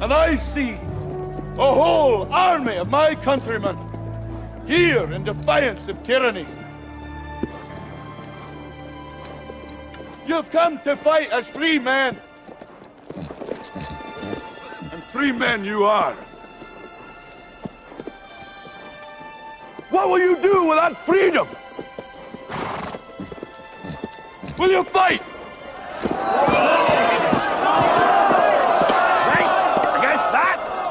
And I see a whole army of my countrymen here in defiance of tyranny. You've come to fight as free men. And free men you are. What will you do without freedom? Will you fight? Fight against that?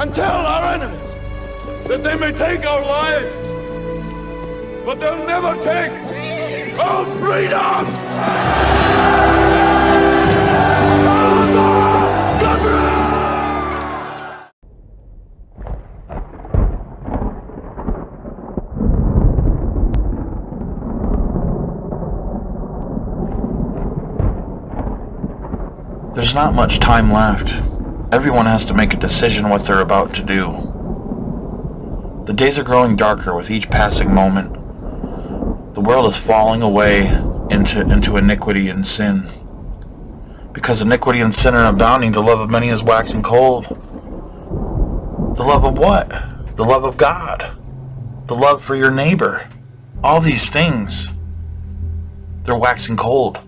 and tell our enemies that they may take our lives, but they'll never take our freedom! There's not much time left. Everyone has to make a decision what they're about to do. The days are growing darker with each passing moment. The world is falling away into, into iniquity and sin. Because iniquity and sin are abounding, the love of many is waxing cold. The love of what? The love of God. The love for your neighbor. All these things, they're waxing cold.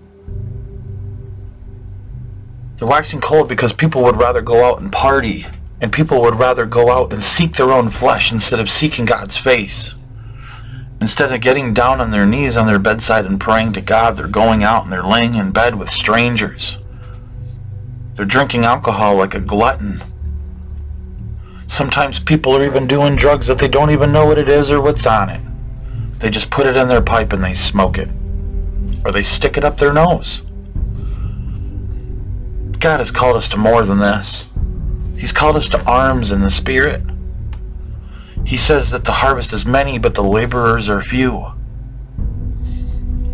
They're waxing cold because people would rather go out and party, and people would rather go out and seek their own flesh instead of seeking God's face. Instead of getting down on their knees on their bedside and praying to God, they're going out and they're laying in bed with strangers. They're drinking alcohol like a glutton. Sometimes people are even doing drugs that they don't even know what it is or what's on it. They just put it in their pipe and they smoke it. Or they stick it up their nose. God has called us to more than this. He's called us to arms in the Spirit. He says that the harvest is many, but the laborers are few.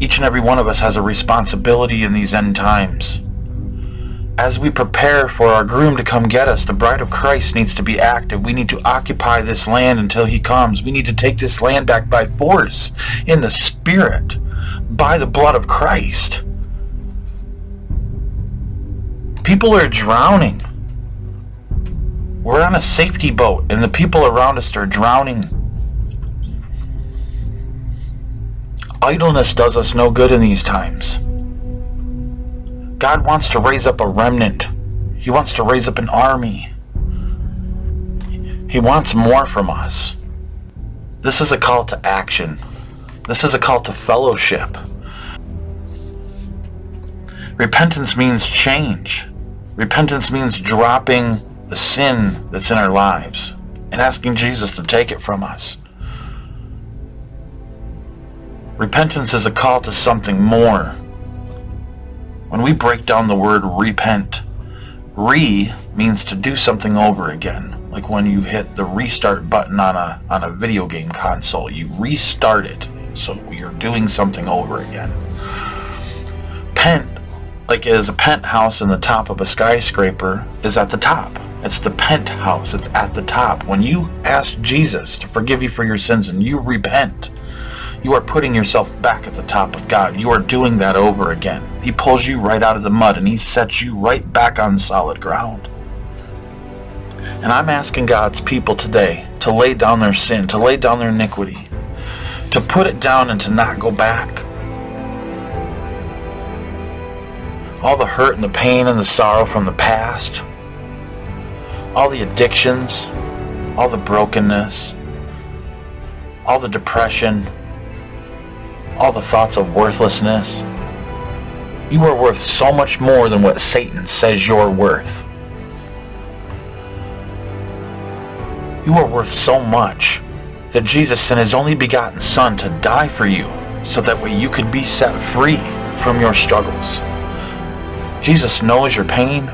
Each and every one of us has a responsibility in these end times. As we prepare for our groom to come get us, the bride of Christ needs to be active. We need to occupy this land until he comes. We need to take this land back by force, in the Spirit, by the blood of Christ. People are drowning. We're on a safety boat and the people around us are drowning. Idleness does us no good in these times. God wants to raise up a remnant. He wants to raise up an army. He wants more from us. This is a call to action. This is a call to fellowship. Repentance means change. Repentance means dropping the sin that's in our lives and asking Jesus to take it from us. Repentance is a call to something more. When we break down the word repent, re means to do something over again. Like when you hit the restart button on a, on a video game console, you restart it. So you're doing something over again. Like is a penthouse in the top of a skyscraper is at the top. It's the penthouse. It's at the top. When you ask Jesus to forgive you for your sins and you repent, you are putting yourself back at the top with God. You are doing that over again. He pulls you right out of the mud and he sets you right back on solid ground. And I'm asking God's people today to lay down their sin, to lay down their iniquity, to put it down and to not go back. All the hurt and the pain and the sorrow from the past, all the addictions, all the brokenness, all the depression, all the thoughts of worthlessness. You are worth so much more than what Satan says you're worth. You are worth so much that Jesus sent his only begotten Son to die for you so that way you could be set free from your struggles. Jesus knows your pain.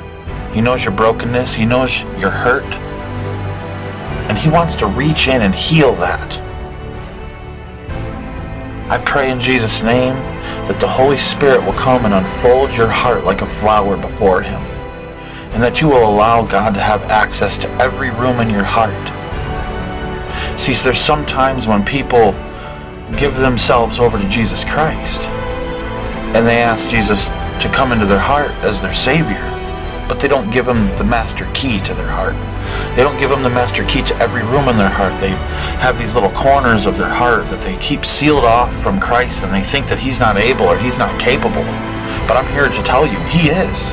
He knows your brokenness. He knows your hurt. And he wants to reach in and heal that. I pray in Jesus' name that the Holy Spirit will come and unfold your heart like a flower before him. And that you will allow God to have access to every room in your heart. See, there's sometimes when people give themselves over to Jesus Christ and they ask Jesus to come into their heart as their Savior, but they don't give them the master key to their heart. They don't give them the master key to every room in their heart. They have these little corners of their heart that they keep sealed off from Christ and they think that he's not able or he's not capable. But I'm here to tell you, he is.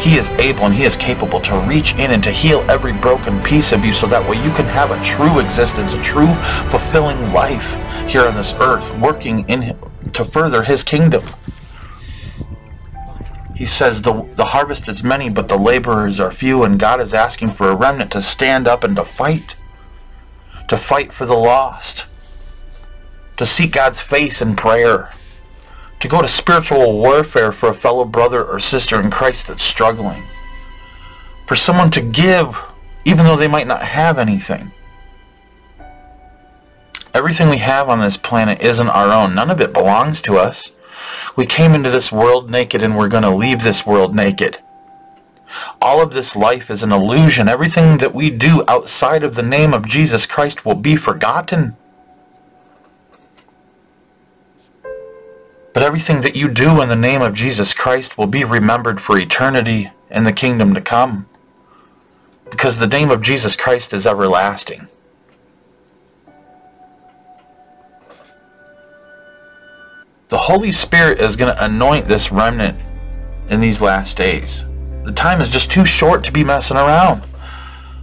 He is able and he is capable to reach in and to heal every broken piece of you so that way you can have a true existence, a true fulfilling life here on this earth, working in him to further his kingdom. He says the, the harvest is many, but the laborers are few, and God is asking for a remnant to stand up and to fight. To fight for the lost. To seek God's face in prayer. To go to spiritual warfare for a fellow brother or sister in Christ that's struggling. For someone to give, even though they might not have anything. Everything we have on this planet isn't our own. None of it belongs to us. We came into this world naked and we're going to leave this world naked. All of this life is an illusion. Everything that we do outside of the name of Jesus Christ will be forgotten. But everything that you do in the name of Jesus Christ will be remembered for eternity in the kingdom to come. Because the name of Jesus Christ is everlasting. The Holy Spirit is going to anoint this remnant in these last days. The time is just too short to be messing around.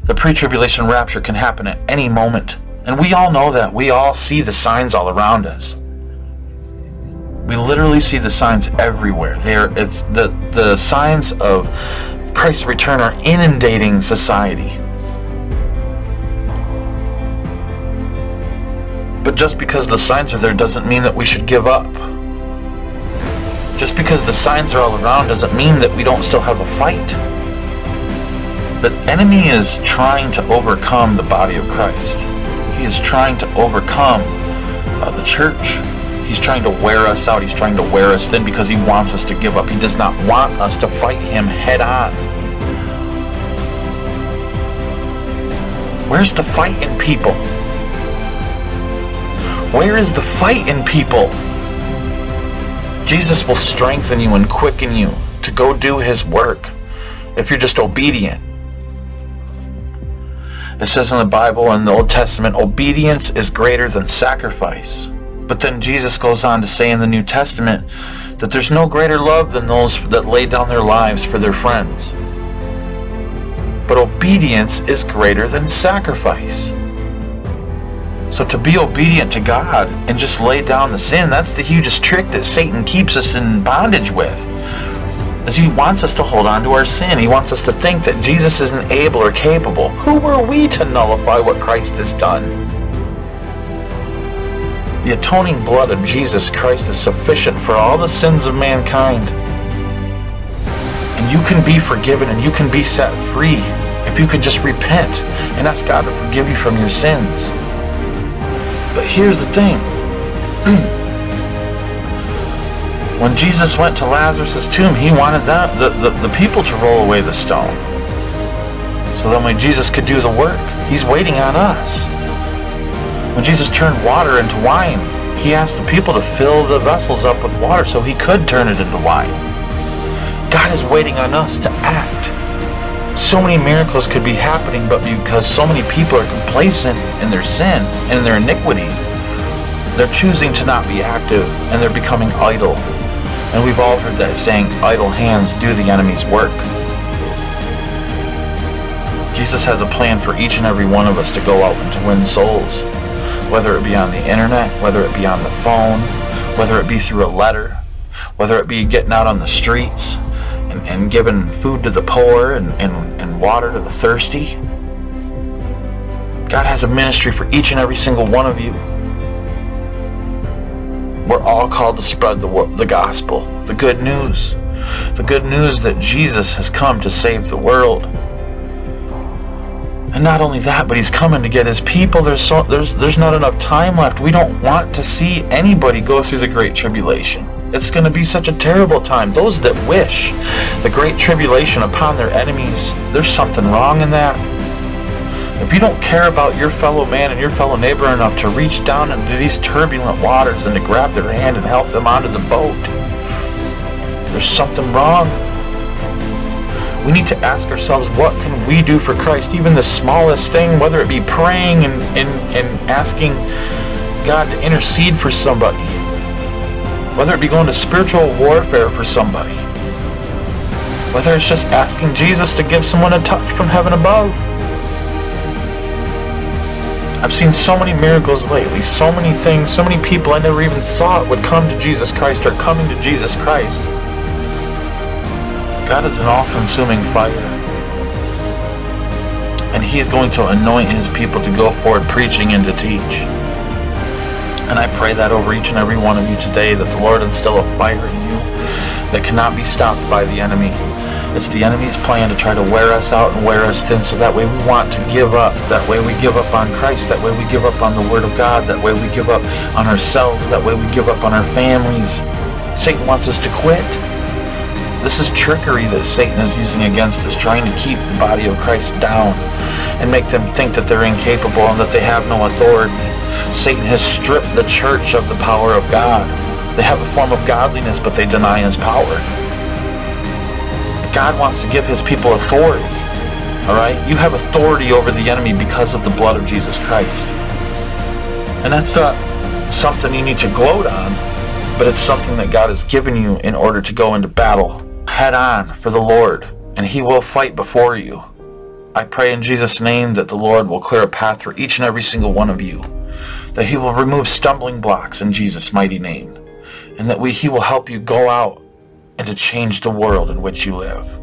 The pre-tribulation rapture can happen at any moment. And we all know that. We all see the signs all around us. We literally see the signs everywhere. There, it's the the signs of Christ's return are inundating society. But just because the signs are there doesn't mean that we should give up. Just because the signs are all around doesn't mean that we don't still have a fight. The enemy is trying to overcome the body of Christ. He is trying to overcome uh, the church. He's trying to wear us out. He's trying to wear us thin because he wants us to give up. He does not want us to fight him head on. Where's the fight in people? Where is the fight in people? Jesus will strengthen you and quicken you to go do his work if you're just obedient. It says in the Bible in the Old Testament, obedience is greater than sacrifice. But then Jesus goes on to say in the New Testament that there's no greater love than those that lay down their lives for their friends. But obedience is greater than sacrifice. So to be obedient to God and just lay down the sin, that's the hugest trick that Satan keeps us in bondage with. As he wants us to hold on to our sin. He wants us to think that Jesus isn't able or capable. Who are we to nullify what Christ has done? The atoning blood of Jesus Christ is sufficient for all the sins of mankind. And you can be forgiven and you can be set free if you could just repent and ask God to forgive you from your sins. But here's the thing. Hmm. when Jesus went to Lazarus' tomb, he wanted that, the, the, the people to roll away the stone. So then when Jesus could do the work, he's waiting on us. When Jesus turned water into wine, he asked the people to fill the vessels up with water so he could turn it into wine. God is waiting on us to act. So many miracles could be happening, but because so many people are complacent in their sin and in their iniquity, they're choosing to not be active and they're becoming idle. And we've all heard that saying, idle hands do the enemy's work. Jesus has a plan for each and every one of us to go out and to win souls. Whether it be on the internet, whether it be on the phone, whether it be through a letter, whether it be getting out on the streets, and, giving food to the poor and, and, and water to the thirsty. God has a ministry for each and every single one of you. We're all called to spread the, the gospel, the good news. The good news that Jesus has come to save the world. And not only that, but he's coming to get his people. There's so, there's there's not enough time left. We don't want to see anybody go through the great tribulation. It's going to be such a terrible time. Those that wish the great tribulation upon their enemies, there's something wrong in that. If you don't care about your fellow man and your fellow neighbor enough to reach down into these turbulent waters and to grab their hand and help them onto the boat, there's something wrong. We need to ask ourselves, what can we do for Christ? Even the smallest thing, whether it be praying and, and, and asking God to intercede for somebody. Whether it be going to spiritual warfare for somebody. Whether it's just asking Jesus to give someone a touch from heaven above. I've seen so many miracles lately, so many things, so many people I never even thought would come to Jesus Christ or coming to Jesus Christ. God is an all-consuming fire. And he's going to anoint his people to go forward preaching and to teach. And I pray that over each and every one of you today, that the Lord instill a fire in you that cannot be stopped by the enemy. It's the enemy's plan to try to wear us out and wear us thin so that way we want to give up. That way we give up on Christ. That way we give up on the Word of God. That way we give up on ourselves. That way we give up on our families. Satan wants us to quit. This is trickery that Satan is using against us, trying to keep the body of Christ down and make them think that they're incapable and that they have no authority. Satan has stripped the church of the power of God. They have a form of godliness, but they deny his power. God wants to give his people authority. All right? You have authority over the enemy because of the blood of Jesus Christ. And that's not something you need to gloat on, but it's something that God has given you in order to go into battle head on for the Lord, and he will fight before you. I pray in Jesus' name that the Lord will clear a path for each and every single one of you, that he will remove stumbling blocks in Jesus' mighty name, and that we, he will help you go out and to change the world in which you live.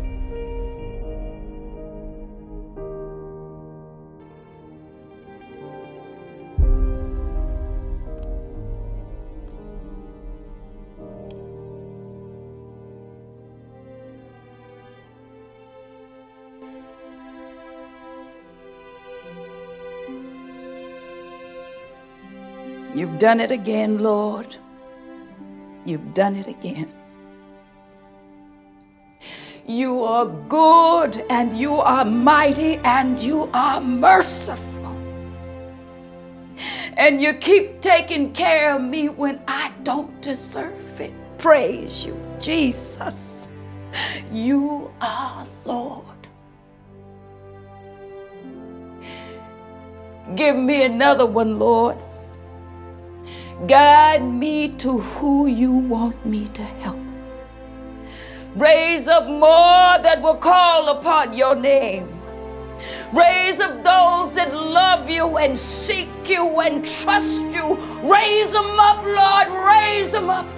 Done it again, Lord. You've done it again. You are good and you are mighty and you are merciful. And you keep taking care of me when I don't deserve it. Praise you, Jesus. You are Lord. Give me another one, Lord. Guide me to who you want me to help. Raise up more that will call upon your name. Raise up those that love you and seek you and trust you. Raise them up, Lord. Raise them up.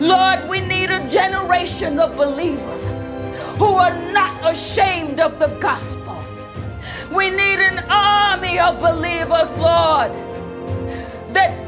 Lord, we need a generation of believers who are not ashamed of the gospel. We need an army of believers, Lord that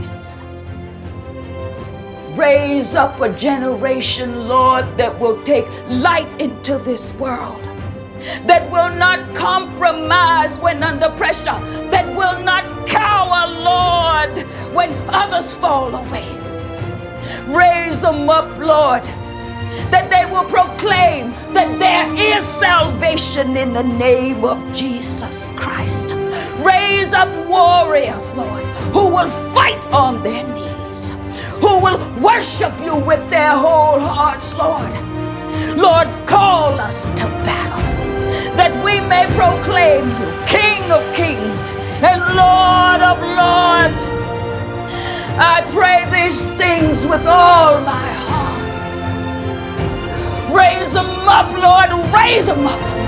Raise up a generation, Lord, that will take light into this world, that will not compromise when under pressure, that will not cower, Lord, when others fall away. Raise them up, Lord, that they will proclaim that there is salvation in the name of Jesus Christ. Raise up warriors, Lord, who will fight on their knees, who will worship you with their whole hearts, Lord. Lord, call us to battle that we may proclaim you King of kings and Lord of lords. I pray these things with all my heart. Raise them up, Lord, raise them up.